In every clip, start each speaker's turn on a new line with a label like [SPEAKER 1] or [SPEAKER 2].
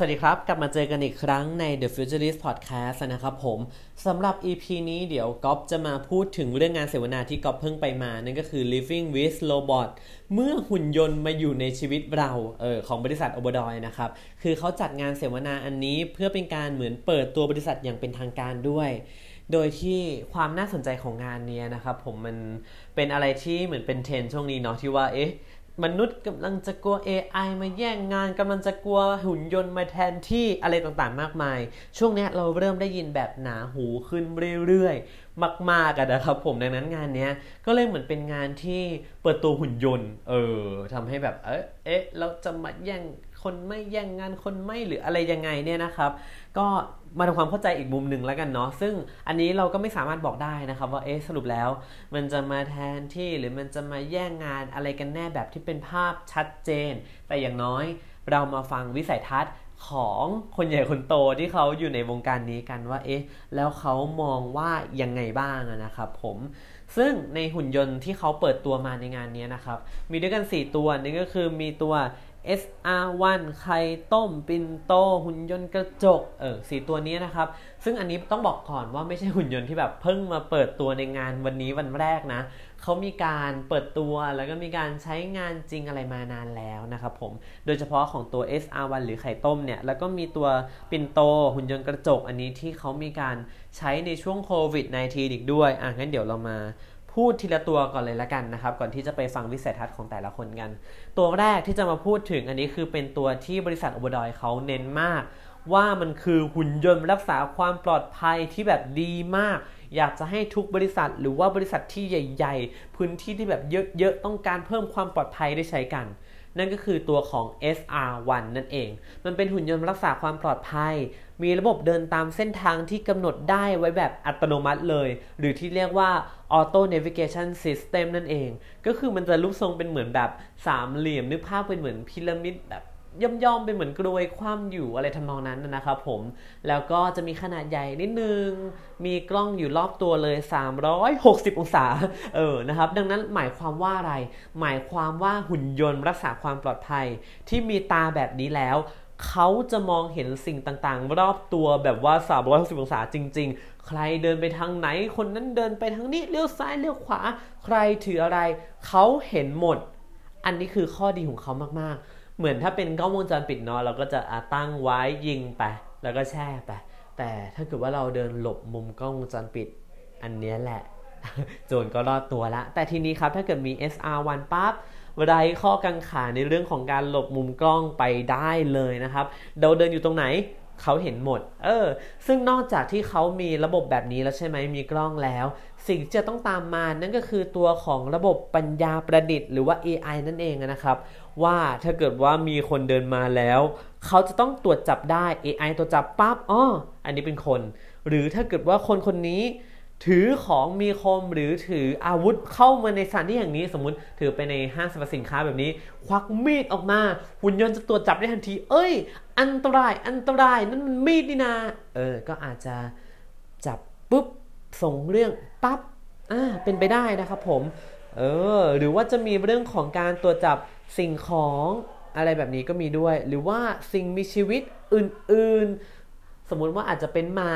[SPEAKER 1] สวัสดีครับ กลับมาเจอกันอีกครั้งใน The Futurist Podcast นะครับผมสำหรับ EP นี้เดี๋ยวก๊อฟจะมาพูดถึงเรื่องงานเสวนาที่ก๊อฟเพิ่งไปมา นั่นก็คือ Living with Robot เมื่อหุ่นยนต์มาอยู่ในชีวิตเราเออของบริษัทโอเบอร์ดอยนะครับ คือเขาจัดงานเสวนาอันนี้เพื่อเป็นการเหมือนเปิดตัวบริษัทอย่างเป็นทางการด้วยโดยที่ความน่าสนใจของงานนี้นะครับผมมันเป็นอะไรที่เหมือนเป็นเทรนช่วงนี้เนาะที่ว่าเอ๊ะ มนุษย์กำลังจะกลัว AI มาแย่งงานกำลังจะกลัวหุ่นยนต์มาแทนที่อะไรต่างๆมากมาย ช่วงนี้เราเริ่มได้ยินแบบหนาหูขึ้นเรื่อยๆ มากๆกันนะครับผมดังนั้นงานนี้ก็เลยเหมือนเป็นงานที่เปิดตัวหุ่นยนต์เออทำให้แบบเอ๊ะเอ๊ะเราจะมาแย่งคนไม่แย่งงานคนไม่หรืออะไรยังไงเนี่ยนะครับ ก็มาทำความเข้าใจอีกมุมหนึ่งแล้วกันเนาะซึ่งอันนี้เราก็ไม่สามารถบอกได้นะครับว่าเอ๊ะสรุปแล้ว มันจะมาแทนที่หรือมันจะมาแย่งงานอะไรกันแน่แบบที่เป็นภาพชัดเจน แต่อย่างน้อยเรามาฟังวิสัยทัศน์ ของคนใหญ่คนโตที่เขาอยู่ในวงการนี้กันว่าเอ๊ะแล้วเขามองว่ายังไงบ้างนะครับผมซึ่งในหุ่นยนต์ที่เขาเปิดตัวมาในงานนี้นะครับ มีด้วยกัน 4 ตัวนี่ก็คือมีตัว SR1 ไข่ต้มปินโต หุ่นยนต์กระจก เออสีตัวนี้นะครับ ซึ่งอันนี้ต้องบอกก่อนว่าไม่ใช่หุ่นยนต์ที่แบบเพิ่งมาเปิดตัวในงานวันนี้วันแรกนะ เขามีการเปิดตัวแล้วก็มีการใช้งานจริงอะไรมานานแล้วนะครับผม โดยเฉพาะของตัว SR1 หรือไข่ต้มเนี่ย แล้วก็มีตัวปินโตหุ่นยนต์กระจกอันนี้ที่เขามีการใช้ในช่วงโควิด -19 อีกด้วย อะงั้นเดี๋ยวเรามาพูดทีละตัวก่อนเลยละกันนะครับ ก่อนที่จะไปฟังวิสัยทัศน์ของแต่ละคนกัน ตัวแรกที่จะมาพูดถึงอันนี้คือเป็นตัวที่บริษัทอเบดอยเขาเน้นมาก ว่ามันคือหุ่นยนต์รักษาความปลอดภัยที่แบบดีมาก อยากจะให้ทุกบริษัท หรือว่าบริษัทที่ใหญ่ ๆ พื้นที่ที่แบบเยอะๆ ต้องการเพิ่มความปลอดภัยได้ใช้กัน นั่นก็คือตัวของ SR1 นั่นเอง มันเป็นหุ่นยนต์รักษาความปลอดภัย มีระบบเดินตามเส้นทางที่กำหนดได้ไว้แบบอัตโนมัติเลย หรือที่เรียกว่า Auto Navigation System นั่นเอง ก็คือมันจะรูปทรงเป็นเหมือนแบบสามเหลี่ยมนึกภาพเป็นเหมือนพีระมิดแบบ ย่อมๆเป็นเหมือนกรวยคว่ำอยู่อะไรทำนองนั้นนะครับผม แล้วก็จะมีขนาดใหญ่นิดนึง มีกล้องอยู่รอบตัวเลย 360 องศา เออ นะครับ ดังนั้นหมายความว่าอะไร หมายความว่าหุ่นยนต์รักษาความปลอดภัย ที่มีตาแบบนี้แล้วเขาจะมองเห็นสิ่งต่างๆ รอบตัวแบบว่า 360 องศาจริง ๆ ใครเดินไปทางไหน คนนั้นเดินไปทางนี้ เลี้ยวซ้าย เลี้ยวขวา ใครถืออะไร เขาเห็นหมด อันนี้คือข้อดีของเขามากๆ เหมือนถ้าเป็นกล้องวงจรปิดเนาะเราก็จะตั้งไว้ยิงไป แล้วก็แช่ไป แต่ถ้าเกิดว่าเราเดินหลบมุมกล้องวงจรปิดอันนี้แหละ โจรก็รอดตัวละ แต่ทีนี้ครับถ้าเกิดมี SR1 ปั๊บไรข้อกังขาในเรื่องของการหลบมุมกล้องไปได้เลยนะครับเราเดินอยู่ตรงไหนเขาเห็นหมด เออ ซึ่งนอกจากที่เขามีระบบแบบนี้แล้วใช่ไหม มีกล้องแล้ว สิ่งที่จะต้องตามมา นั่นก็คือตัวของระบบปัญญาประดิษฐ์หรือว่า AI นั่นเองนะครับ ว่าถ้าเกิดว่ามีคนเดินมาแล้ว เขาจะต้องตรวจจับได้ AI ตรวจจับปั๊บอ๋ออันนี้เป็นคน หรือถ้าเกิดว่าคนคนนี้ ถือของมีคมหรือถืออาวุธเข้ามาในสถานที่อย่างนี้ สมมติถือไปในห้างสรรพสินค้าแบบนี้ ควักมีดออกมาหุ่นยนต์จะตรวจจับได้ทันที เอ้ย อันตรายอันตรายนั่นมันมีดนี่นาเออก็อาจจะจับปุ๊บส่งเรื่องปั๊บอ่าเป็นไปได้นะครับผมเออหรือว่าจะมีเรื่องของการตรวจจับ สิ่งของอะไรแบบนี้ก็มีด้วย หรือว่าสิ่งมีชีวิตอื่นๆ สมมุติว่าอาจจะเป็นหมา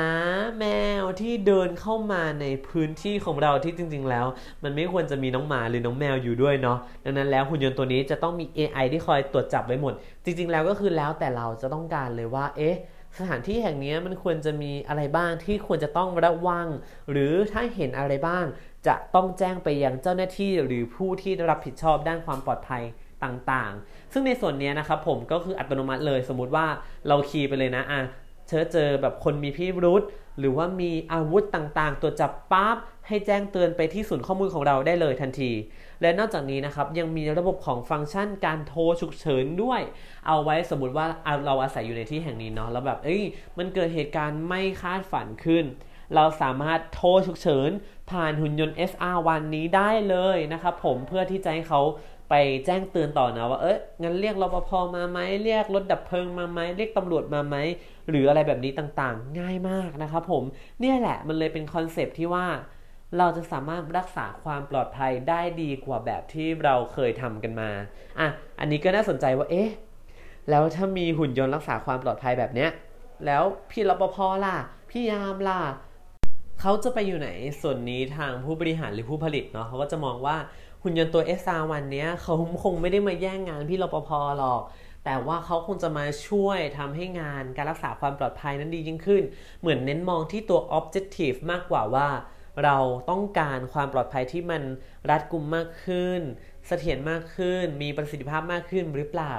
[SPEAKER 1] แมวที่เดินเข้ามาในพื้นที่ของเราที่จริง ๆ แล้ว มันไม่ควรจะมีน้องหมาหรือน้องแมวอยู่ด้วยเนาะดังนั้นแล้วหุ่นยนต์ตัวนี้จะต้องมี AI ที่คอยตรวจจับไว้หมด จริง ๆ แล้วก็คือแล้วแต่เราจะต้องการเลยว่า เอ๊ะสถานที่แห่งนี้มันควรจะมีอะไรบ้างที่ควรจะต้องระวัง หรือถ้าเห็นอะไรบ้าง จะต้องแจ้งไปยังเจ้าหน้าที่หรือผู้ที่รับผิดชอบด้านความปลอดภัย ต่างๆ ซึ่งในส่วนนี้นะครับผมก็คืออัตโนมัติเลย สมมุติว่าเราคีย์ไปเลยนะอะเธอเจอแบบคนมีพิรุษหรือว่ามีอาวุธต่างๆ ตัวจับปั๊บให้แจ้งเตือนไปที่ศูนย์ข้อมูลของเราได้เลยทันที และนอกจากนี้นะครับยังมีระบบของฟังก์ชันการโทรฉุกเฉินด้วย เอาไว้สมมติว่าเราอาศัยอยู่ในที่แห่งนี้เนาะแล้วแบบเอ้ยมันเกิดเหตุการณ์ไม่คาดฝันขึ้น เราสามารถโทรฉุกเฉิน ผ่านหุ่นยนต์ SR1 นี้ได้เลยนะครับผมเพื่อที่จะให้เขา ไปแจ้งเตือนต่อนะว่าเอ้ยงั้นเรียกรปภมาไหมเรียกรถดับเพลิงมาไหมเรียกตำรวจมาไหมหรืออะไรแบบนี้ต่างๆ ง่ายมากนะครับผมเนี่ยแหละมันเลยเป็นคอนเซปที่ว่าเราจะสามารถรักษาความปลอดภัยได้ดีกว่าแบบที่เราเคยทำกันมาอะอันนี้ก็น่าสนใจว่าเอ๊ะแล้วถ้ามีหุ่นยนต์รักษาความปลอดภัยแบบเนี้ยแล้วพี่รปภล่ะพี่ยามล่ะเขาจะไปอยู่ไหนส่วนนี้ทางผู้บริหารหรือผู้ผลิตเนาะเขาก็จะมองว่า หุ่นยนต์ตัว SR1 เนี้ยเขาคงไม่ได้มาแย่งงานพี่รปภหรอก แต่ว่าเขาคงจะมาช่วยทำให้งานการรักษาความปลอดภัยนั้นดียิ่งขึ้น เหมือนเน้นมองที่ตัว objective มากกว่าว่า เราต้องการความปลอดภัยที่มันรัดกุมมากขึ้น เสถียรมากขึ้น มีประสิทธิภาพมากขึ้นหรือเปล่า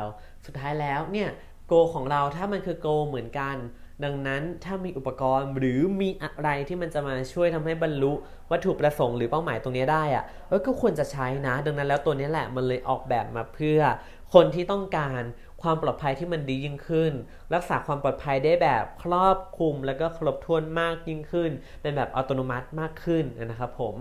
[SPEAKER 1] สุดท้ายแล้วเนี่ยโกของเราถ้ามันคือโกเหมือนกัน ดังนั้นถ้ามีอุปกรณ์หรือมีอะไรที่มันจะมาช่วยทำให้บรรลุ วัตถุประสงค์หรือเป้าหมายตรงนี้ได้อะเออก็ควรจะใช้นะ ดังนั้นแล้วตัวนี้แหละมันเลยออกแบบมาเพื่อ คนที่ต้องการความปลอดภัยที่มันดียิ่งขึ้น รักษาความปลอดภัยได้แบบครอบคลุม แล้วก็ครบถ้วนมากยิ่งขึ้น เป็นแบบอัตโนมัติมากขึ้นนะครับผม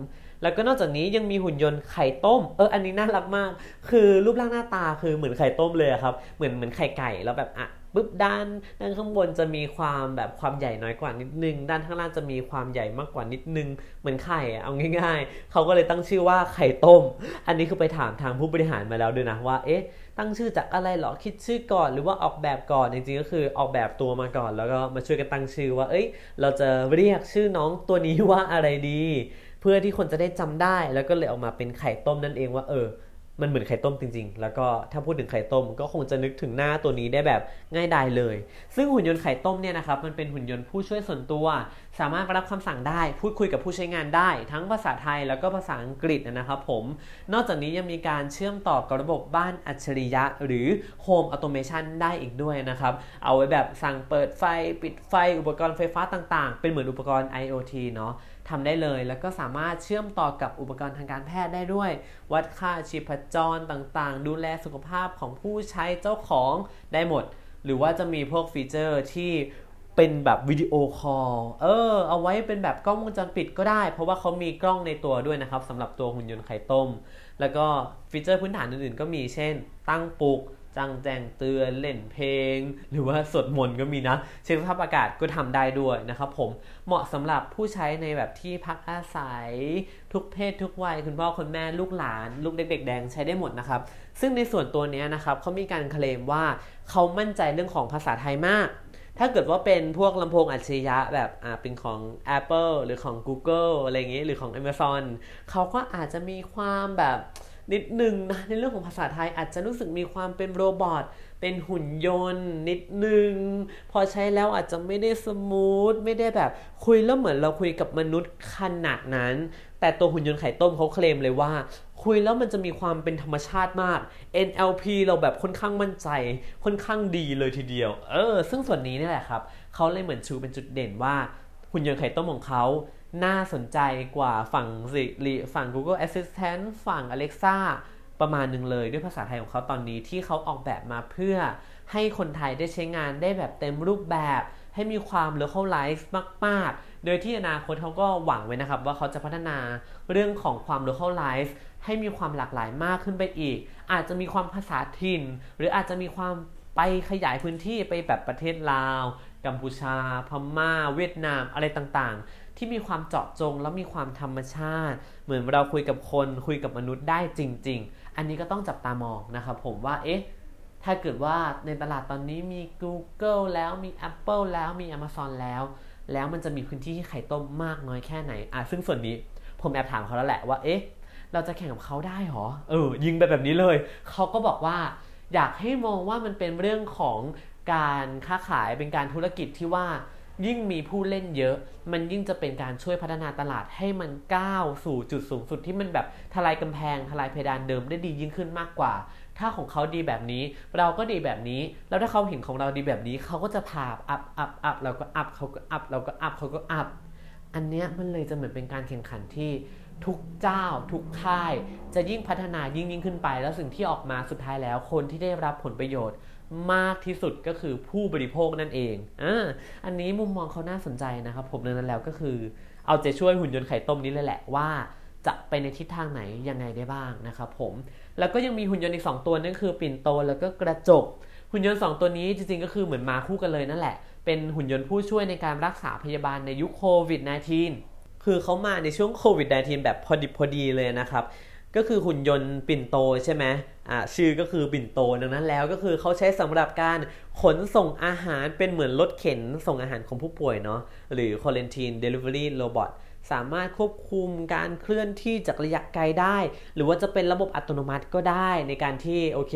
[SPEAKER 1] แล้วก็นอกจากนี้ยังมีหุ่นยนต์ไข่ต้ม เอออันนี้น่ารักมาก คือรูปร่างหน้าตาคือเหมือนไข่ต้มเลยครับ เหมือนเหมือนไข่ไก่แล้วแบบอะปุ๊บด้านด้านข้างบนจะมีความแบบความใหญ่น้อยกว่านิดนึง ด้านข้างล่างจะมีความใหญ่มากกว่านิดนึง เหมือนไข่เอาง่าย ๆ เขาก็เลยตั้งชื่อว่าไข่ต้ม อันนี้คือไปถามทางผู้บริหารมาแล้วด้วยนะว่า เอ๊ะ ตั้งชื่อจากอะไรหรอ คิดชื่อก่อนหรือว่าออกแบบก่อน จริงๆก็คือออกแบบตัวมาก่อน แล้วก็มาช่วยกันตั้งชื่อว่า เอ้ย เราจะเรียกชื่อน้องตัวนี้ว่าอะไรดี เพื่อที่คนจะได้จำได้แล้วก็เลยออกมาเป็นไข่ต้มนั่นเองว่าเออ มันเหมือนไข่ต้มจริง ๆ แล้วก็ถ้าพูดถึงไข่ต้มก็คงจะนึกถึงหน้าตัวนี้ได้แบบง่ายดายเลย ซึ่งหุ่นยนต์ไข่ต้มเนี่ยนะครับมันเป็นหุ่นยนต์ผู้ช่วยส่วนตัว สามารถรับคำสั่งได้ พูดคุยกับผู้ใช้งานได้ ทั้งภาษาไทยแล้วก็ภาษาอังกฤษนะครับผม นอกจากนี้ยังมีการเชื่อมต่อกับระบบบ้านอัจฉริยะ หรือ Home Automation ได้อีกด้วยนะครับ เอาไว้แบบสั่งเปิดไฟปิดไฟอุปกรณ์ไฟฟ้าต่างๆ เป็นเหมือนอุปกรณ์ IoT เนาะทำได้เลยแล้วก็สามารถเชื่อมต่อกับอุปกรณ์ทางการแพทย์ได้ด้วย วัดค่าชีพจรต่างๆ ดูแลสุขภาพของผู้ใช้เจ้าของได้หมด หรือว่าจะมีพวกฟีเจอร์ที่ เป็นแบบวิดีโอคอล เออ เอาไว้เป็นแบบกล้องวงจรปิดก็ได้ เพราะว่าเขามีกล้องในตัวด้วยนะครับสำหรับตัวหุ่นยนต์ไข่ต้ม แล้วก็ฟีเจอร์พื้นฐานอื่นๆ ก็มีเช่น ตั้งปลุกจังแจงเตือนเล่นเพลง หรือว่าสวดมนต์ก็มีนะ เช็คสภาพอากาศก็ทำได้ด้วยนะครับผมเหมาะสำหรับผู้ใช้ในแบบที่พักอาศัย ทุกเพศทุกวัย คุณพ่อคุณแม่ลูกหลาน ลูกเด็ก ๆ แดงใช้ได้หมดนะครับ ซึ่งในส่วนตัวนี้นะครับเขามีการเคลมว่าเขามั่นใจเรื่องของภาษาไทยมาก ถ้าเกิดว่าเป็นพวกลำโพงอัจฉริยะแบบอ่าเป็นของ Apple หรือของ Google อะไรอย่างงี้ยหรือของ Amazon เขาก็อาจจะมีความแบบนิดหนึ่งนะในเรื่องของภาษาไทยอาจจะรู้สึกมีความเป็นโรบอทเป็นหุ่นยนต์ นิดหนึ่งพอใช้แล้วอาจจะไม่ได้สมูทไม่ได้แบบคุยแล้วเหมือนเราคุยกับมนุษย์ขนาดนั้น แต่ตัวหุ่นยนต์ไข่ต้มเขาเคลมเลยว่า คุยแล้วมันจะมีความเป็นธรรมชาติมาก NLP เราแบบค่อนข้างมั่นใจ ค่อนข้างดีเลยทีเดียว เออ ซึ่งส่วนนี้นี่แหละครับ เขาเลยเหมือนชูเป็นจุดเด่นว่าหุ่นยนต์ไข่ต้มของเขาน่าสนใจกว่าฝั่งสิริฝั่ง Google Assistant ฝั่ง Alexa ประมาณหนึ่งเลยด้วยภาษาไทยของเขาตอนนี้ที่เขาออกแบบมาเพื่อให้คนไทยได้ใช้งานได้แบบเต็มรูปแบบ ให้มีความ localize มาก ๆ โดยที่อนาคตเขาก็หวังไว้นะครับ ว่าเขาจะพัฒนาเรื่องของความ localize ให้มีความหลากหลายมากขึ้นไปอีก อาจจะมีความภาษาถิ่น หรืออาจจะมีความไปขยายพื้นที่ไปแบบประเทศลาว กัมพูชา พม่า เวียดนามอะไรต่างๆ ที่มีความเจาะจงแล้วมีความธรรมชาติ เหมือนเราคุยกับคนคุยกับมนุษย์ได้จริง ๆ อันนี้ก็ต้องจับตามองนะครับผมว่าเอ๊ะถ้าเกิดว่าในตลาดตอนนี้มี Google แล้วมี Apple แล้วมี Amazon แล้ว แล้วมันจะมีพื้นที่ที่ไข่ต้มมากน้อยแค่ไหนอะซึ่งส่วนนี้ผมแอบถามเขาแล้วแหละว่าเอ๊ะ เราจะแข่งกับเขาได้หรอ เออ ยิงไปแบบนี้เลย เขาก็บอกว่า อยากให้มองว่ามันเป็นเรื่องของการค้าขายเป็นการธุรกิจที่ว่ายิ่งมีผู้เล่นเยอะ มันยิ่งจะเป็นการช่วยพัฒนาตลาดให้มันก้าวสู่จุดสูงสุดที่มันแบบทลายกำแพงทลายเพดานเดิมได้ดียิ่งขึ้นมากกว่า ถ้าของเขาดีแบบนี้ เราก็ดีแบบนี้ แล้วถ้าเขาเห็นของเราดีแบบนี้ เขาก็จะพา up up up เราก็ up เขาก็ up เราก็ up เขาก็ up อันเนี้ยมันเลยจะเหมือนเป็นการแข่งขันที่ ทุกเจ้า ทุกค่าย จะยิ่งพัฒนายิ่งยิ่งขึ้นไป แล้วสิ่งที่ออกมาสุดท้ายแล้วคนที่ได้รับผลประโยชน์มากที่สุดก็คือผู้บริโภคนั่นเองอ่าอันนี้มุมมองเขาน่าสนใจนะครับ ผมดังนั้นแล้วก็คือ เอาใจช่วยหุ่นยนต์ไข่ต้มนี้เลยแหละว่า จะไปในทิศทางไหนยังไงได้บ้างนะครับผม แล้วก็ยังมีหุ่นยนต์อีก 2 ตัวนั่นคือปิ่นโตแล้วก็กระจก หุ่นยนต์ 2 ตัวนี้จริงๆก็คือเหมือนมาคู่กันเลยนั่นแหละ เป็นหุ่นยนต์ผู้ช่วยในการรักษาพยาบาลในยุคโควิด -19 คือเขามาในช่วงโควิด -19 แบบพอดิบพอดีเลยนะครับ ก็คือหุ่นยนต์ปิ่นโตใช่ไหมอ่าชื่อก็คือปิ่นโตดังนั้นแล้วก็คือเขาใช้สำหรับการขนส่งอาหารเป็นเหมือนรถเข็นส่งอาหารของผู้ป่วยเนาะหรือ Quarantine Delivery Robot สามารถควบคุมการเคลื่อนที่จากระยะไกลได้ หรือว่าจะเป็นระบบอัตโนมัติก็ได้ในการที่โอเค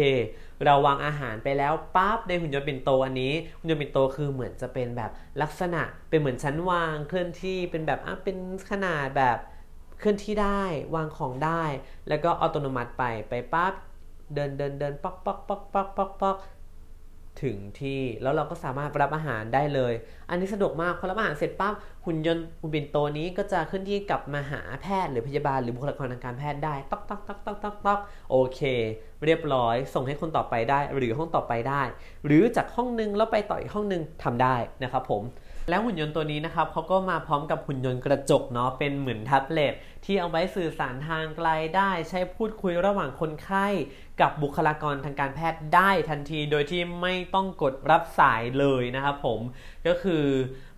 [SPEAKER 1] เราวางอาหารไปแล้วปั๊บในหุ่นยนต์ปิ่นโตอันนี้หุ่นยนต์ปิ่นโตคือเหมือนจะเป็นแบบลักษณะเป็นเหมือนชั้นวางเคลื่อนที่เป็นแบบอะเป็นขนาดแบบเคลื่อนที่ได้วางของได้ แล้วก็อัตโนมัติไปไปปั๊บเดินเดินเดินป๊อกป๊อกป๊อกป๊อกป๊อกป๊อก ถึงที่แล้วเราก็สามารถรับอาหารได้เลย อันนี้สะดวกมากพอรับอาหารเสร็จปั๊บหุ่นยนต์หุ่นบินโตนี้ก็จะขึ้นที่กลับมาหาแพทย์หรือพยาบาลหรือบุคลากรทางการแพทย์ได้ต๊อกต๊อกต๊อกต๊อกต๊อกต๊อกโอเค เรียบร้อย ส่งให้คนต่อไปได้ หรือห้องต่อไปได้ หรือจากห้องนึงแล้วไปต่ออีกห้องนึงทำได้นะครับผม แล้วหุ่นยนต์ตัวนี้นะครับเขาก็มาพร้อมกับหุ่นยนต์กระจกเนาะเป็นเหมือนแท็บเล็ตที่เอาไว้สื่อสารทางไกลได้ ใช้พูดคุยระหว่างคนไข้ กับบุคลากรทางการแพทย์ได้ทันทีโดยที่ไม่ต้องกดรับสายเลยนะครับผมก็คือ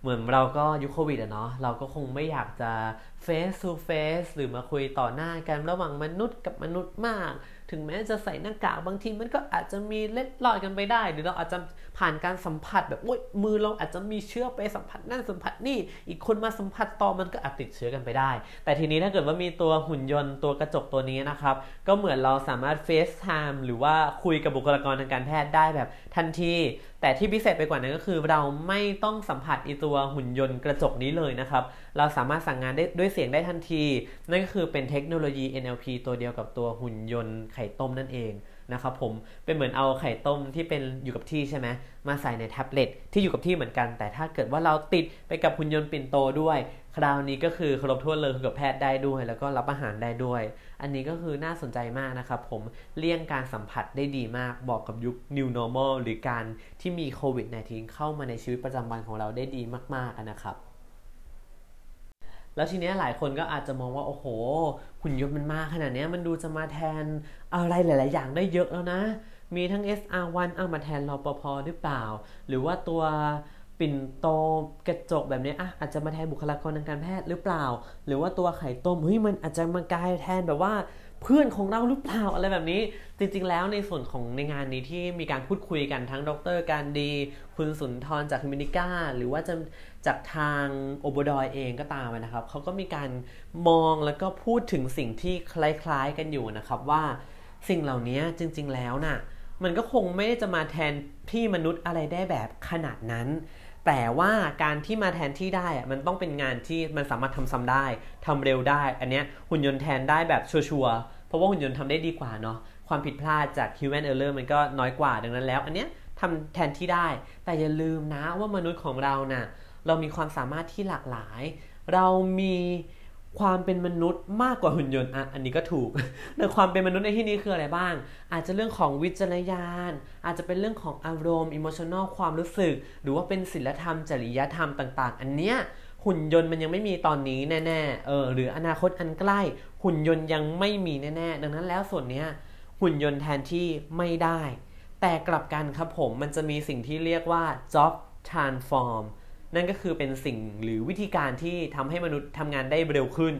[SPEAKER 1] เหมือนเราก็ยุคโควิดอะเนาะเราก็คงไม่อยากจะ face to face หรือมาคุยต่อหน้ากันระหว่างมนุษย์กับมนุษย์มาก ถึงแม้จะใส่หน้ากากบางทีมันก็อาจจะมีเล็ดลอดกันไปได้ หรือเราอาจจะผ่านการสัมผัสแบบโอ้ยมือเราอาจจะมีเชื้อไปสัมผัสนั่นสัมผัสนี่ อีกคนมาสัมผัสต่อมันก็อาจติดเชื้อกันไปได้ แต่ทีนี้ถ้าเกิดว่ามีตัวหุ่นยนต์ตัวกระจกตัวนี้นะครับ ก็เหมือนเราสามารถ FaceTime หรือว่าคุยกับบุคลากรทางการแพทย์ได้แบบทันทีแต่ที่พิเศษไปกว่านั้นก็คือเราไม่ต้องสัมผัสอีตัวหุ่นยนต์กระจกนี้เลยนะครับ เราสามารถสั่งงานได้ด้วยเสียงได้ทันที นั่นก็คือเป็นเทคโนโลยี NLP ตัวเดียวกับตัวหุ่นยนต์ไข่ต้มนั่นเองนะครับผมเป็นเหมือนเอาไข่ต้มที่เป็นอยู่กับที่ใช่ไหมมาใส่ในแท็บเล็ตที่อยู่กับที่เหมือนกัน แต่ถ้าเกิดว่าเราติดไปกับหุ่นยนต์ปิ่นโตด้วย คราวนี้ก็คือครบถ้วนเลยคือกับแพทย์ได้ด้วย แล้วก็รับอาหารได้ด้วย อันนี้ก็คือน่าสนใจมากนะครับผมเลี่ยงการสัมผัสได้ดีมากบอกกับยุค new normal หรือการที่มีโควิด -19 เข้ามาในชีวิตประจำวันของเราได้ดีมากๆนะครับ แล้วทีนี้หลายคนก็อาจจะมองว่าโอ้โหหุ่นยนต์มันมาขนาดนี้มันดูจะมาแทนอะไรหลาย ๆ อย่างได้เยอะแล้วนะ มีทั้ง SR1 เอามาแทนรปภหรือเปล่า หรือว่าตัวปิ่นโตกระจกแบบนี้อะอาจจะมาแทนบุคลากรทางการแพทย์หรือเปล่า หรือว่าตัวไข่ต้มเฮ้ยมันอาจจะมากลายแทนแบบว่าเพื่อนของเราหรือเปล่าอะไรแบบนี้ จริง ๆ แล้วในส่วนของในงานนี้ที่มีการพูดคุยกันทั้งดรการดี คุณสุนทรจากมินิก้า หรือว่าจะ จากทางโอบดอยเองก็ตามนะครับเขาก็มีการมองแล้วก็พูดถึงสิ่งที่คล้ายๆกันอยู่นะครับว่าสิ่งเหล่านี้จริงๆแล้วน่ะมันก็คงไม่ได้จะมาแทนที่มนุษย์อะไรได้แบบขนาดนั้น แต่ว่าการที่มาแทนที่ได้อะมันต้องเป็นงานที่มันสามารถทำซ้ำได้ทำเร็วได้ อันเนี้ยหุ่นยนต์แทนได้แบบชัวร์ๆเพราะว่าหุ่นยนต์ทำได้ดีกว่าเนาะความผิดพลาดจาก human error มันก็น้อยกว่าดังนั้นแล้ว อันเนี้ยทำแทนที่ได้ แต่อย่าลืมนะว่ามนุษย์ของเราน่ะ เรามีความสามารถที่หลากหลาย เรามีความเป็นมนุษย์มากกว่าหุ่นยนต์อะอันนี้ก็ถูกแต่ความเป็นมนุษย์ในที่นี้คืออะไรบ้าง อาจจะเรื่องของวิจารณญาณ อาจจะเป็นเรื่องของอารมณ์ emotional ความรู้สึก หรือว่าเป็นศิลธรรม จริยธรรมต่าง ๆ อันเนี้ยหุ่นยนต์มันยังไม่มีตอนนี้แน่ๆเออหรืออนาคตอันใกล้ หุ่นยนต์ยังไม่มีแน่ๆดังนั้นแล้วส่วนเนี้ยหุ่นยนต์แทนที่ไม่ได้ แต่กลับกันครับผมมันจะมีสิ่งที่เรียกว่า job transform นั่นก็คือเป็นสิ่งหรือวิธีการที่ทำให้มนุษย์ทำงานได้เร็วขึ้น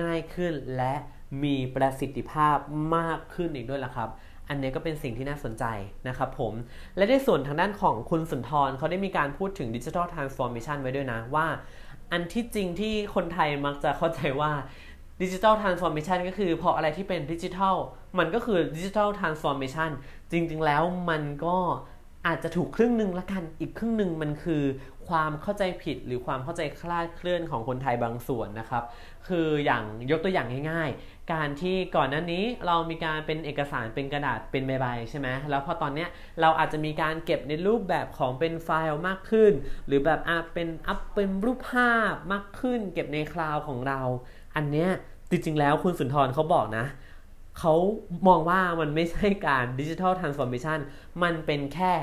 [SPEAKER 1] ง่ายขึ้นและมีประสิทธิภาพมากขึ้นอีกด้วยล่ะครับ อันนี้ก็เป็นสิ่งที่น่าสนใจนะครับผม และในส่วนทางด้านของคุณสุนทรเขาได้มีการพูดถึง digital transformation ไว้ด้วยนะว่า อันที่จริงที่คนไทยมักจะเข้าใจว่าdigital transformation ก็คือพออะไรที่เป็นดิจิทัลมันก็คือ digital transformation จริงๆแล้วมันก็อาจจะถูกครึ่งหนึ่งละกัน อีกครึ่งหนึ่งมันคือ ความเข้าใจผิดหรือความเข้าใจคลาดเคลื่อนของคนไทยบางส่วนนะครับ คืออย่างยกตัวอย่างง่ายๆ การที่ก่อนหน้านี้เรามีการเป็นเอกสารเป็นกระดาษเป็นใบๆใช่ไหมแล้วพอตอนเนี้ยเราอาจจะมีการเก็บในรูปแบบของเป็นไฟล์มากขึ้น หรือแบบอาเป็น up เป็นรูปภาพมากขึ้น เก็บใน cloud ของเรา อันเนี้ยจริงๆแล้วคุณสุนทรเขาบอกนะเขามองว่ามันไม่ใช่การ digital transformation มันเป็นแค่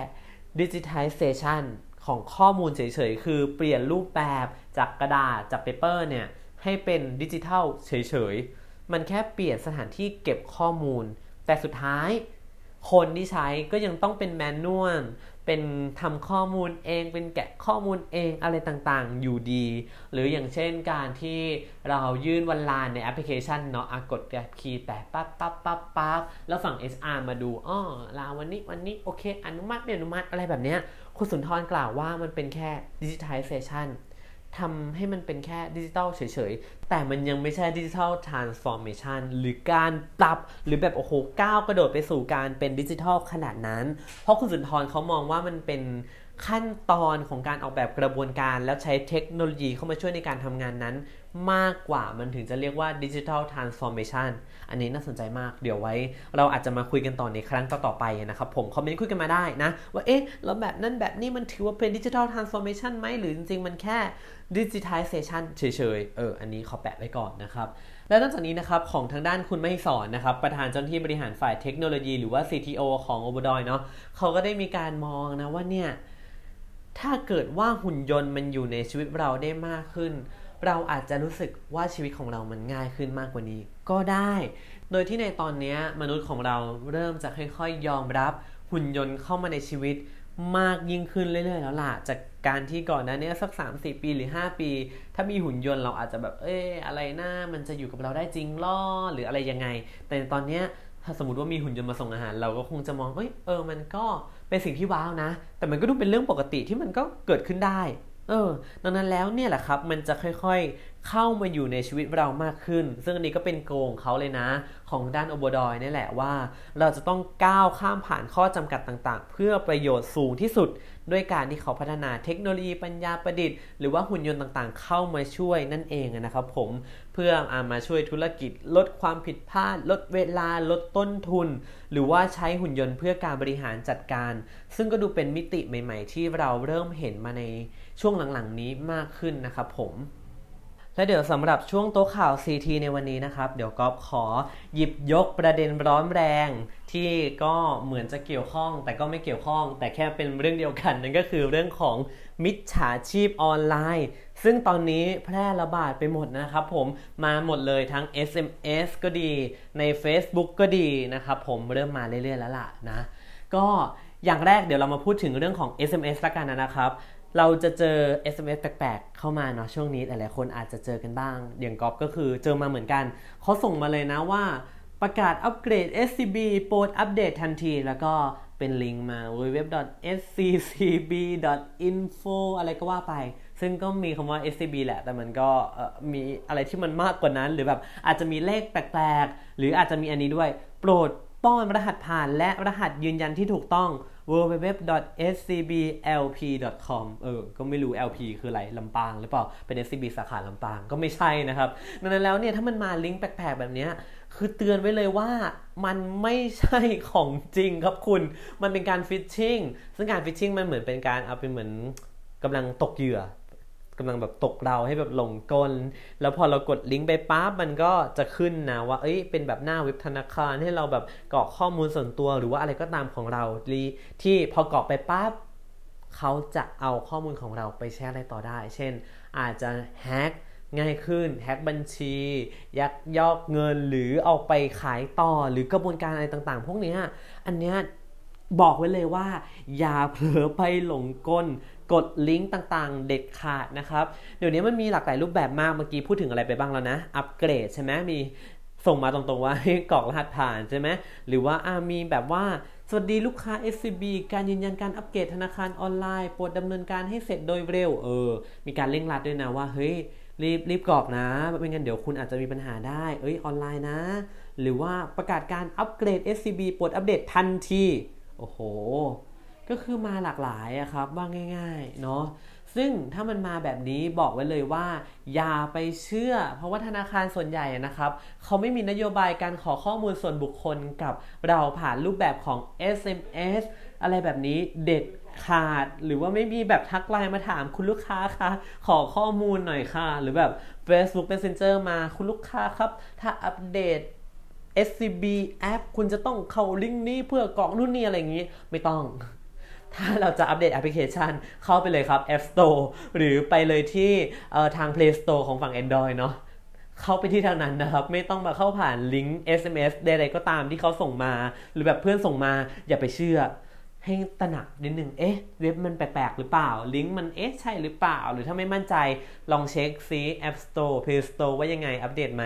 [SPEAKER 1] digitization ของข้อมูลเฉยๆ คือเปลี่ยนรูปแบบจากกระดาษจาก paper เนี่ยให้เป็นดิจิทัลเฉยๆ มันแค่เปลี่ยนสถานที่เก็บข้อมูล แต่สุดท้ายคนที่ใช้ก็ยังต้องเป็น manual เป็นทำข้อมูลเองเป็นแกะข้อมูลเองอะไรต่างๆ อยู่ดี หรืออย่างเช่นการที่เรายื่นวันลาในแอปพลิเคชันเนาะกด key แต่ปั๊บปั๊บปั๊บปั๊บแล้วฝั่ง HR มาดูอ๋อลาวันนี้วันนี้โอเค อนุมัติไม่อนุมัติอะไรแบบเนี้ยคุณสุนทรกล่าวว่ามันเป็นแค่ digitization ทำให้มันเป็นแค่ดิจิตอลเฉยๆ แต่มันยังไม่ใช่ digital transformation หรือการปรับหรือแบบโอ้โหก้าวกระโดดไปสู่การเป็นดิจิทัลขนาดนั้น เพราะคุณสุนทรเขามองว่ามันเป็นขั้นตอนของการออกแบบกระบวนการ แล้วใช้เทคโนโลยีเข้ามาช่วยในการทำงานนั้น มากกว่ามันถึงจะเรียกว่า digital transformation อันนี้น่าสนใจมาก เดี๋ยวไว้ เราอาจจะมาคุยกันต่อในครั้งต่อๆไปนะครับผมคอมเมนต์คุยกันมาได้นะ ว่าเอ๊ะแล้วแบบนั้นแบบนี้มันถือว่าเป็น digital transformation ไหมหรือจริงๆ มันแค่ digitization เฉยๆ เออ อันนี้ขอแปะไว้ก่อนนะครับ และนอกจากนี้นะครับของทางด้านคุณมหิศรนะครับ ประธานเจ้าหน้าที่บริหารฝ่ายเทคโนโลยี หรือว่า CTO ของ Obodroid เนาะเขาก็ได้มีการมองนะว่าเนี่ยถ้าเกิดว่าหุ่นยนต์มันอยู่ในชีวิตเราได้มากขึ้น เราอาจจะรู้สึกว่าชีวิตของเรามันง่ายขึ้นมากกว่านี้ ก็ได้ โดยที่ในตอนนี้มนุษย์ของเราเริ่มจะค่อยๆยอมรับหุ่นยนต์เข้ามาในชีวิตมากยิ่งขึ้นเรื่อยๆแล้วล่ะ จากการที่ก่อนหน้านี้สัก 3 4 ปีหรือ 5 ปี ถ้ามีหุ่นยนต์เราอาจจะแบบ เอ้อะไรน้ามันจะอยู่กับเราได้จริงล่อหรืออะไรยังไง แต่ตอนนี้ถ้าสมมติว่ามีหุ่นยนต์มาส่งอาหาร เราก็คงจะมองเอ้ยเออมันก็เป็นสิ่งที่ว้าวนะ แต่มันก็ดูเป็นเรื่องปกติที่มันก็เกิดขึ้นได้ เออ ดังนั้นแล้วเนี่ยแหละครับ มันจะค่อยๆเข้ามาอยู่ในชีวิตเรามากขึ้น ซึ่งอันนี้ก็เป็นโกงเขาเลยนะ ของด้านโอโบดอยนี่แหละว่า เราจะต้องก้าวข้ามผ่านข้อจำกัดต่างๆ เพื่อประโยชน์สูงที่สุด ด้วยการที่เขาพัฒนาเทคโนโลยีปัญญาประดิษฐ์ หรือว่าหุ่นยนต์ต่างๆ เข้ามาช่วยนั่นเองนะครับผมเพื่ออามาช่วยธุรกิจ ลดความผิดพลาด ลดเวลาลดต้นทุน หรือว่าใช้หุ่นยนต์เพื่อการบริหารจัดการ ซึ่งก็ดูเป็นมิติใหม่ ๆ ที่เราเริ่มเห็นมาในช่วงหลังๆนี้มากขึ้นนะครับผม และเดี๋ยวสำหรับช่วงโต๊ะข่าว CT ในวันนี้นะครับ เดี๋ยวก๊อฟขอหยิบยกประเด็นร้อนแรง ที่ก็เหมือนจะเกี่ยวข้อง แต่ก็ไม่เกี่ยวข้อง แต่แค่เป็นเรื่องเดียวกันนั่นก็คือเรื่องของมิจฉาชีพออนไลน์ ซึ่งตอนนี้แพร่ระบาดไปหมดนะครับผมมาหมดเลยทั้ง SMS ก็ดีใน Facebook ก็ดีนะครับผมเริ่มมาเรื่อยๆแล้วล่ะนะ ก็อย่างแรกเดี๋ยวเรามาพูดถึงเรื่องของ SMS ละกันนะครับ เราจะเจอ SMS แปลกๆ เข้ามาเนาะช่วงนี้หลายๆคนอาจจะเจอกันบ้าง อย่างกอบก็คือเจอมาเหมือนกันเขาส่งมาเลยนะว่าประกาศอัปเกรด SCB โปรดอัปเดตทันที แล้วก็เป็นลิงก์มา www.sccb.info อะไรก็ว่าไป ซึ่งก็มีคำว่า SCB แหละ แต่มันก็มีอะไรที่มันมากกว่านั้น หรือแบบอาจจะมีเลขแปลกๆ หรืออาจจะมีอันนี้ด้วย โปรดป้อนรหัสผ่านและรหัสยืนยันที่ถูกต้อง www.scblp.com เออ ก็ไม่รู้ LP คืออะไร ลำปางหรือเปล่า เป็น SCB สาขาลำปาง ก็ไม่ใช่นะครับ ดังนั้นแล้วเนี่ย ถ้ามันมาลิงก์แปลกๆ แบบนี้ คือเตือนไว้เลยว่ามันไม่ใช่ของจริงครับคุณ มันเป็นการฟิชชิงซึ่งการฟิชชิงมันเหมือนเป็นการเอาเป็นเหมือนกำลังตกเหยื่อ กำลังแบบตกเราให้แบบหลงกล แล้วพอเรากดลิงก์ไปปั๊บมันก็จะขึ้นนะว่า เอ้ย เป็นแบบหน้าเว็บธนาคารให้เราแบบกรอกข้อมูลส่วนตัวหรือว่าอะไรก็ตามของเราที่พอกรอกไปปั๊บเขาจะเอาข้อมูลของเราไปแชร์อะไรต่อได้ เช่น อาจจะแฮกง่ายขึ้นแฮกบัญชี ยักยอกเงินหรือเอาไปขายต่อหรือกระบวนการอะไรต่างๆ พวกนี้อันนี้บอกไว้เลยว่า อย่าเผลอไปหลงกล กดลิงก์ต่างๆ เด็ดขาดนะครับ เดี๋ยวนี้มันมีหลากหลายรูปแบบมากเมื่อกี้พูดถึงอะไรไปบ้างแล้วนะ อัปเกรดใช่ไหมมีส่งมาตรงๆว่าให้กรอกรหัสผ่านใช่ไหมหรือว่าอามีแบบว่า สวัสดีลูกค้า SCB การยืนยันการอัปเกรดธนาคารออนไลน์โปรดดำเนินการให้เสร็จโดยเร็วเออ มีการเร่งรัดด้วยนะว่าเฮ้ยรีบรีบกรอกนะไม่งั้นเดี๋ยวคุณอาจจะมีปัญหาได้ เอ้ยออนไลน์นะ หรือว่าประกาศการอัปเกรด SCB โปรดอัปเดตทันที โอ้โห ก็คือมาหลากหลายอะครับว่าง่ายๆเนาะซึ่งถ้ามันมาแบบนี้บอกไว้เลยว่า อย่าไปเชื่อ เพราะว่าธนาคารส่วนใหญ่นะครับเขาไม่มีนโยบายการขอข้อมูลส่วนบุคคลกับเราผ่านรูปแบบของ SMS อะไรแบบนี้เด็ดขาดหรือว่าไม่มีแบบทักไลน์มาถามคุณลูกค้าคะขอข้อมูลหน่อยค่ะ หรือแบบ Facebook Messenger มาคุณลูกค้าครับ ถ้าอัปเดต SCB แอปคุณจะต้องเข้าลิงก์นี้เพื่อกรอกนู่นนี่อะไรอย่างนี้ ไม่ต้อง ถ้าเราจะอัปเดตแอปพลิเคชัน เข้าไปเลยครับ App Store หรือไปเลยที่ทาง Play Store ของฝั่ง Android เนาะเข้าไปที่ทางนั้นนะครับ ไม่ต้องมาเข้าผ่านลิงก์ SMS ใดๆก็ตามที่เขาส่งมา หรือแบบเพื่อนส่งมาอย่าไปเชื่อ ให้ตระหนักนิดนึงเอ๊ะ เว็บมันแปลกๆ หรือเปล่า ลิงก์มันเอ๊ะใช่หรือเปล่า หรือถ้าไม่มั่นใจลองเช็คซิ App Store Play Store ว่ายังไงอัปเดตไหม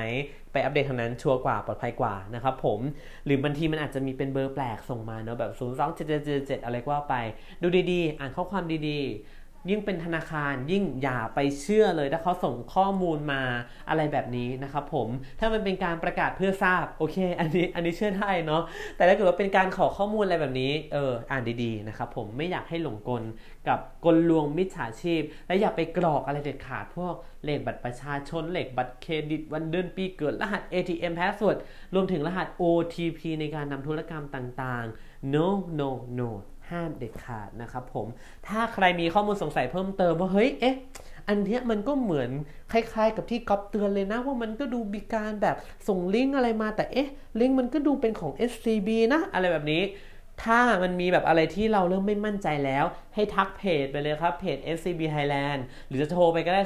[SPEAKER 1] ไปอัปเดตทางนั้นชัวร์กว่าปลอดภัยกว่านะครับผม หรือบางทีมันอาจจะมีเป็นเบอร์แปลกส่งมาเนาะแบบ0 2 7 7 7 7อะไรก็ว่าไป ดูดีๆ อ่านข้อความดีๆ ยิ่งเป็นธนาคารยิ่งอย่าไปเชื่อเลยถ้าเขาส่งข้อมูลมาอะไรแบบนี้นะครับผมถ้ามันเป็นการประกาศเพื่อทราบโอเค อันนี้อันนี้เชื่อได้เนาะแต่ถ้าเกิดว่าเป็นการขอข้อมูลอะไรแบบนี้เอออ่านดีๆนะครับผมไม่อยากให้หลงกลกับกลลวงมิจฉาชีพ และอย่าไปกรอกอะไรเด็ดขาดพวกเลขบัตรประชาชนเลขบัตรเครดิตวันเดือนปีเกิดรหัส ATM password รวมถึงรหัส OTP ในการนำธุรกรรมต่างๆ no no no ห้ามเด็ดขาดนะครับผมถ้าใครมีข้อมูลสงสัยเพิ่มเติมว่าเฮ้ยเอ๊ะอันนี้มันก็เหมือนคล้ายๆ กับที่ก๊อปเตือนเลยนะ ว่ามันก็ดูมีการแบบส่งลิงก์อะไรมาแต่เอ๊ะลิงก์มันก็ดูเป็นของ SCB นะ อะไรแบบนี้ ถ้ามันมีแบบอะไรที่เราเริ่มไม่มั่นใจแล้ว ให้ทักเพจไปเลยครับเพจ SCB Thailand หรือจะโทรไปก็ได้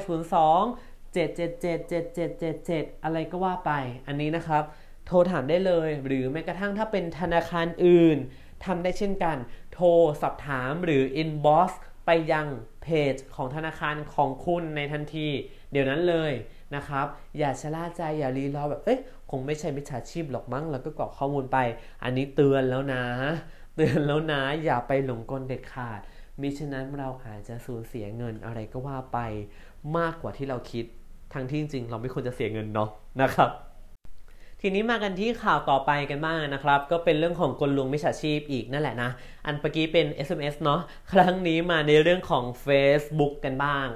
[SPEAKER 1] 02 7777777 อะไรก็ว่าไป อันนี้นะครับ โทรถามได้เลย หรือแม้กระทั่งถ้าเป็นธนาคารอื่นทำได้เช่นกัน ทรสอบถามหรือ inbox ไปยังเพจของธนาคารของคุณในทันที เดี๋ยวนั้นเลยนะครับ อย่าชะล่าใจอย่ารีรอแบบ เอ๊ะคงไม่ใช่มิจฉาชีพหรอกมั้ง แล้วก็กรอกข้อมูลไป อันนี้เตือนแล้วนะ เตือนแล้วนะ อย่าไปหลงกลเด็ดขาด มิฉะนั้นเราอาจจะสูญเสียเงินอะไรก็ว่าไป มากกว่าที่เราคิด ทั้งที่จริงเราไม่ควรจะเสียเงินเนาะนะครับ ทีนี้มากันที่ข่าวต่อไปกันบ้างนะครับ ก็เป็นเรื่องของกลลวงมิจฉาชีพอีกนั่นแหละนะ อันเมื่อกี้เป็น SMS เนาะครั้งนี้มาในเรื่องของ Facebook กันบ้าง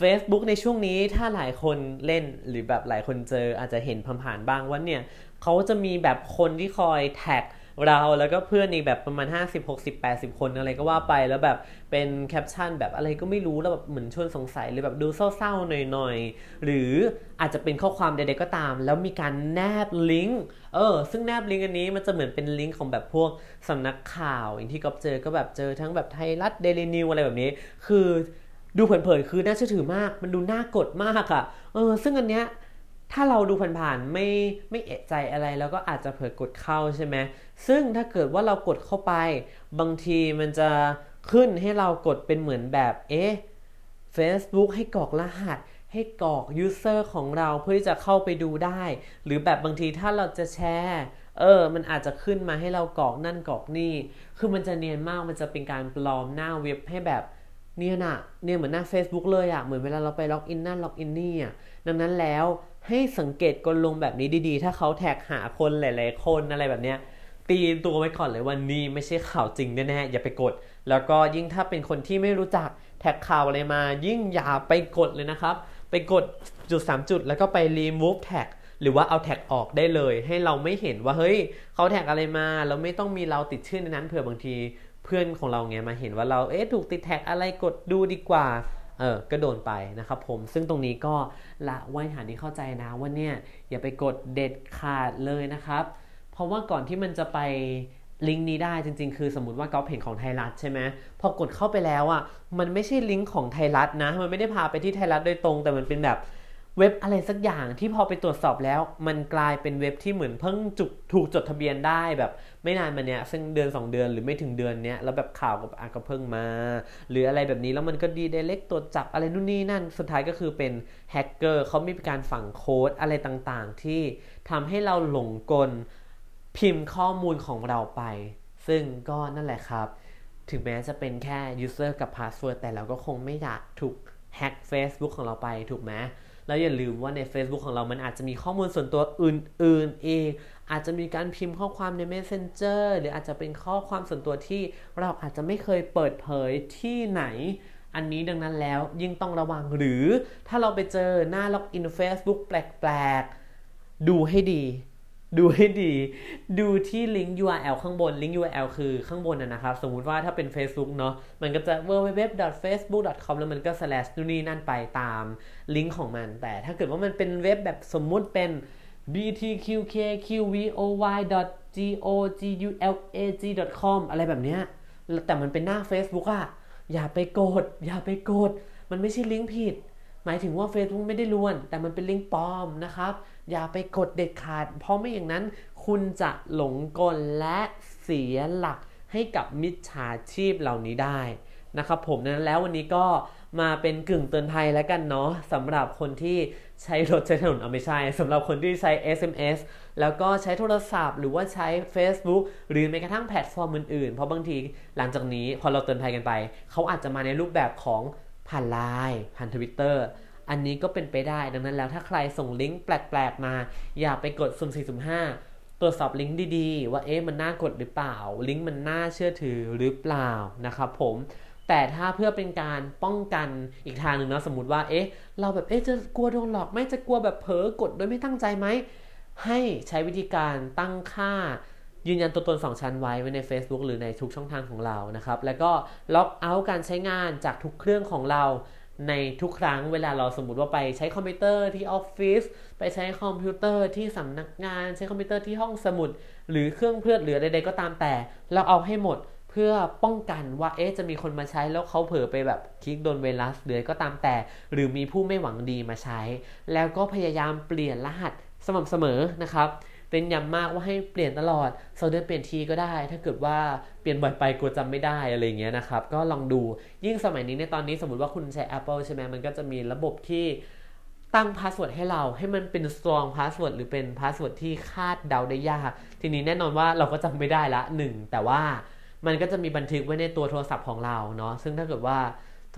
[SPEAKER 1] Facebook ในช่วงนี้ถ้าหลายคนเล่นหรือแบบหลายคนเจออาจจะเห็นผ่านๆบ้างว่าเนี่ยเขาจะมีแบบคนที่คอยแท็ก เราแล้วก็เพื่อนอีกแบบประมาณ 50 60 80 คนอะไรก็ว่าไปแล้วแบบเป็นแคปชั่นแบบอะไรก็ไม่รู้แล้วแบบเหมือนชวนสงสัยหรือแบบดูเศร้าๆหน่อยๆ หรืออาจจะเป็นข้อความใดๆก็ตาม แล้วมีการแนบลิงก์เออซึ่งแนบลิงก์อันนี้มันจะเหมือนเป็นลิงก์ของแบบพวกสำนักข่าว อย่างที่ก๊อฟเจอก็แบบเจอทั้งแบบไทยรัฐเดลินิวอะไรแบบนี้ คือดูเผินๆคือน่าเชื่อถือมาก มันดูน่ากดมากอะ่ะเออซึ่งอันเนี้ย ถ้าเราดูผ่านๆไม่ไม่เอะใจอะไรแล้วก็อาจจะเผลอกดเข้าใช่ไหมซึ่งถ้าเกิดว่าเรากดเข้าไป บางทีมันจะขึ้นให้เรากดเป็นเหมือนแบบเอ๊ะ Facebook ให้กรอกรหัส ให้กรอก user ของเราเพื่อที่จะเข้าไปดูได้ หรือแบบบางทีถ้าเราจะแชร์เออ มันอาจจะขึ้นมาให้เรากรอกนั่นกรอกนี่ คือมันจะเนียนมาก มันจะเป็นการปลอมหน้าเว็บให้แบบ เนี่ยนะเนี่ยเหมือนหน้า Facebook เลยอะเหมือนเวลาเราไป login นั่น login นี่อะดังนั้นแล้วให้สังเกตกลลวงแบบนี้ดีๆ ถ้าเขาแท็กหาคนหลายๆคนอะไรแบบเนี้ยตีตัวไว้ก่อนเลยว่านี้ไม่ใช่ข่าวจริงแน่ๆอย่าไปกด แล้วก็ยิ่งถ้าเป็นคนที่ไม่รู้จักแท็กข่าวอะไรมา ยิ่งอย่าไปกดเลยนะครับ ไปกดจุด 3 จุด แล้วก็ไป remove tag หรือว่าเอาแท็กออกได้เลย ให้เราไม่เห็นว่าเฮ้ยเขาแท็กอะไรมาแล้วไม่ต้องมีเราติดชื่อในนั้นเผื่อบางที เพื่อนของเราเงี้ยมาเห็นว่าเราเอ๊ะถูกติดแท็กอะไรกดดูดีกว่าเออก็โดนไปนะครับผมซึ่งตรงนี้ก็ละไว้ฐานที่เข้าใจนะว่าเนี่ยอย่าไปกดเด็ดขาดเลยนะครับ เพราะว่าก่อนที่มันจะไปลิงก์นี้ได้จริง ๆ คือสมมติว่าก๊อปเห็นของไทยรัฐใช่ไหมพอกดเข้าไปแล้วอะมันไม่ใช่ลิงก์ของไทยรัฐนะ มันไม่ได้พาไปที่ไทยรัฐโดยตรง แต่มันเป็นแบบ เว็บอะไรสักอย่างที่พอไปตรวจสอบแล้ว มันกลายเป็นเว็บที่เหมือนเพิ่งจุกถูกจดทะเบียนได้แบบไม่นานมาเนี้ยซึ่งเดือน 2 เดือนหรือไม่ถึงเดือนเนี้ยแล้วแบบข่าวกับอาก็เพิ่งมา หรืออะไรแบบนี้แล้วมันก็ดีเดเล็กตรวจจับอะไรนู่นนี่นั่น สุดท้ายก็คือเป็นแฮกเกอร์เขามีการฝังโค้ดอะไรต่างๆ ที่ทำให้เราหลงกลพิมพ์ข้อมูลของเราไป ซึ่งก็นั่นแหละครับ ถึงแม้จะเป็นแค่ user กับ password แต่เราก็คงไม่อยากถูกแฮก Facebook ของเราไปถูกไหม แล้วอย่าลืมว่าใน Facebook ของเรามันอาจจะมีข้อมูลส่วนตัวอื่นๆเอง อาจจะมีการพิมพ์ข้อความใน Messenger หรืออาจจะเป็นข้อความส่วนตัวที่เราอาจจะไม่เคยเปิดเผยที่ไหน อันนี้ดังนั้นแล้วยิ่งต้องระวังหรือถ้าเราไปเจอหน้าล็อกอิน Facebook แปลกๆ ดูให้ดี ดูให้ดี ดูที่ลิงก์ URL ข้างบน ลิงก์ URL คือข้างบนนะครับ สมมุติว่าถ้าเป็น Facebook เนาะ มันก็จะ www.facebook.com แล้วมันก็ slash นู่นนี่นั่นไปตามลิงก์ของมัน แต่ถ้าเกิดว่ามันเป็นเว็บแบบสมมุติเป็น btqkqvoy.gogulag.com อะไรแบบเนี้ย แต่มันเป็นหน้า Facebook อะอย่าไปโกดอย่าไปโกดมันไม่ใช่ลิงก์ผิด หมายถึงว่า Facebook ไม่ได้ลวน แต่มันเป็นลิงก์ปลอมนะครับ อย่าไปกดเด็ดขาด เพราะไม่อย่างนั้นคุณจะหลงกลและเสียหลักให้กับมิจฉาชีพเหล่านี้ได้นะครับผมนั้นแล้ววันนี้ก็มาเป็นกึ่งเตือนภัยแล้วกันเนาะสำหรับคนที่ใช้รถใช้ถนนเอาไม่ใช่สำหรับคนที่ใช้ SMS แล้วก็ใช้โทรศัพท์ หรือว่าใช้ Facebook หรือแม้กระทั่งแพลตฟอร์มอื่นๆ เพราะบางทีหลังจากนี้พอเราเตือนภัยกันไป เขาอาจจะมาในรูปแบบของผ่านไลน์ผ่านทวิตเตอร์ อันนี้ก็เป็นไปได้ดังนั้นแล้วถ้าใครส่งลิงก์แปลกๆมา อย่าไปกดสุ่มสี่สุ่มห้าตรวจสอบลิงก์ดีๆ ว่าเอ๊ะมันน่ากดหรือเปล่า ลิงก์มันน่าเชื่อถือหรือเปล่านะครับผมแต่ถ้าเพื่อเป็นการป้องกันอีกทางหนึ่งนะสมมติว่าเอ๊ะเราแบบเอ๊ะจะกลัวโดนหลอกไหมจะกลัวแบบเผลอกดโดยไม่ตั้งใจไหมให้ใช้วิธีการตั้งค่า ยืนยันตัวตน 2 ชั้นไว้ไว้ใน Facebook หรือในทุกช่องทางของเรานะครับ แล้วก็ logout การใช้งานจากทุกเครื่องของเรา ในทุกครั้งเวลาเราสมมติว่าไปใช้คอมพิวเตอร์ที่ออฟฟิศไปใช้คอมพิวเตอร์ที่สำนักงาน ใช้คอมพิวเตอร์ที่ห้องสมุด หรือเครื่องเพื่อนหรือใดๆก็ตามแต่ เราเอาให้หมดเพื่อป้องกันว่าเอ๊ะจะมีคนมาใช้แล้วเขาเผลอไปแบบคลิกโดนไวรัสหรือก็ตามแต่ หรือมีผู้ไม่หวังดีมาใช้ แล้วก็พยายามเปลี่ยนรหัสสม่ำเสมอนะครับ เน้นย้ำมากว่าให้เปลี่ยนตลอดสองเดือนเปลี่ยนทีก็ได้ ถ้าเกิดว่าเปลี่ยนบ่อยไปกลัวจำไม่ได้อะไรเงี้ยนะครับ ก็ลองดูยิ่งสมัยนี้ในตอนนี้สมมติว่าคุณใช้ Apple ใช่ไหมมันก็จะมีระบบที่ตั้ง password ให้เราให้มันเป็น strong password หรือเป็น password ที่คาดเดาได้ยาก ทีนี้แน่นอนว่าเราก็จำไม่ได้ละหนึ่งแต่ว่ามันก็จะมีบันทึกไว้ในตัวโทรศัพท์ของเราเนาะซึ่งถ้าเกิดว่า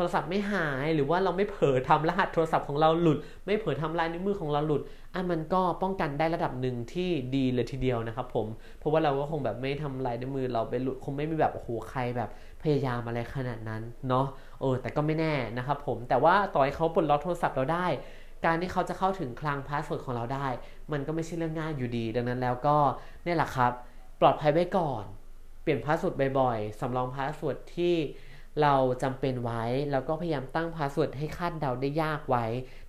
[SPEAKER 1] โทรศัพท์ไม่หายหรือว่าเราไม่เผลอทำรหัสโทรศัพท์ของเราหลุด ไม่เผลอทำลายนิ้วมือของเราหลุดอะมันก็ป้องกันได้ระดับหนึ่งที่ดีเลยทีเดียวนะครับผมเพราะว่าเราก็คงแบบไม่ทำลายนิ้วมือเราไปหลุดคงไม่มีแบบโอ้โหใครแบบพยายามอะไรขนาดนั้นเนาะเออแต่ก็ไม่แน่นะครับผมแต่ว่าต่อให้เขาปลดล็อกโทรศัพท์เราได้การที่เขาจะเข้าถึงคลัง password ของเราได้ มันก็ไม่ใช่เรื่องง่ายอยู่ดี ดังนั้นแล้วก็เนี่ยแหละครับ ปลอดภัยไว้ก่อน เปลี่ยน password บ่อยๆ สำรอง password ที่ เราจำเป็นไว้ แล้วก็พยายามตั้ง password ให้คาดเดาได้ยากไว้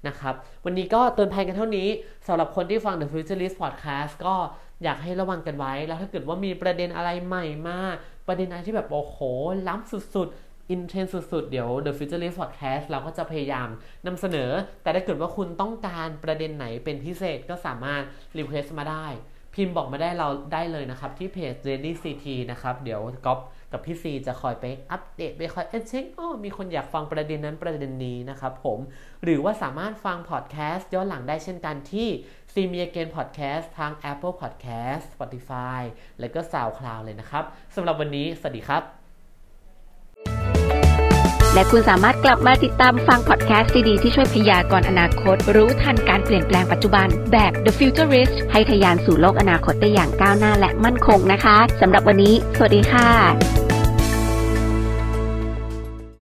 [SPEAKER 1] นะครับ วันนี้ก็เตือนภัยกันเท่านี้สำหรับคนที่ฟัง The Futurist Podcast ก็อยากให้ระวังกันไว้ แล้วถ้าเกิดว่ามีประเด็นอะไรใหม่มาประเด็นอะไรที่แบบโอ้โห ล้ำสุดๆ in trend สุดๆ เดี๋ยว The Futurist Podcast เราก็จะพยายามนำเสนอ แต่ถ้าเกิดว่าคุณต้องการประเด็นไหนเป็นพิเศษก็สามารถrequest มาได้ พิมพ์บอกมาได้เราได้เลยนะครับ ที่เพจ Daily CT นะครับ เดี๋ยวก๊อฟ กับพี่ซีจะคอยไปอัปเดตไปคอยเช็คอ๋อมีคนอยากฟังประเด็นนั้นประเด็นนี้นะครับผม หรือว่าสามารถฟังพอดแคสต์ย้อนหลังได้เช่นกันที่ซีเมียเกนพอดแคสต์ทาง Apple Podcast Spotify แล้วก็ SoundCloud เลยนะครับสำหรับวันนี้ สวัสดีครับ
[SPEAKER 2] และคุณสามารถกลับมาติดตามฟังพอดแคสต์ดีๆที่ช่วยพยากรณ์อนาคต รู้ทันการเปลี่ยนแปลงปัจจุบันแบบ The Futurist ให้ทะยานสู่โลกอนาคตได้อย่างก้าวหน้าและมั่นคงนะคะสำหรับวันนี้ สวัสดีค่ะ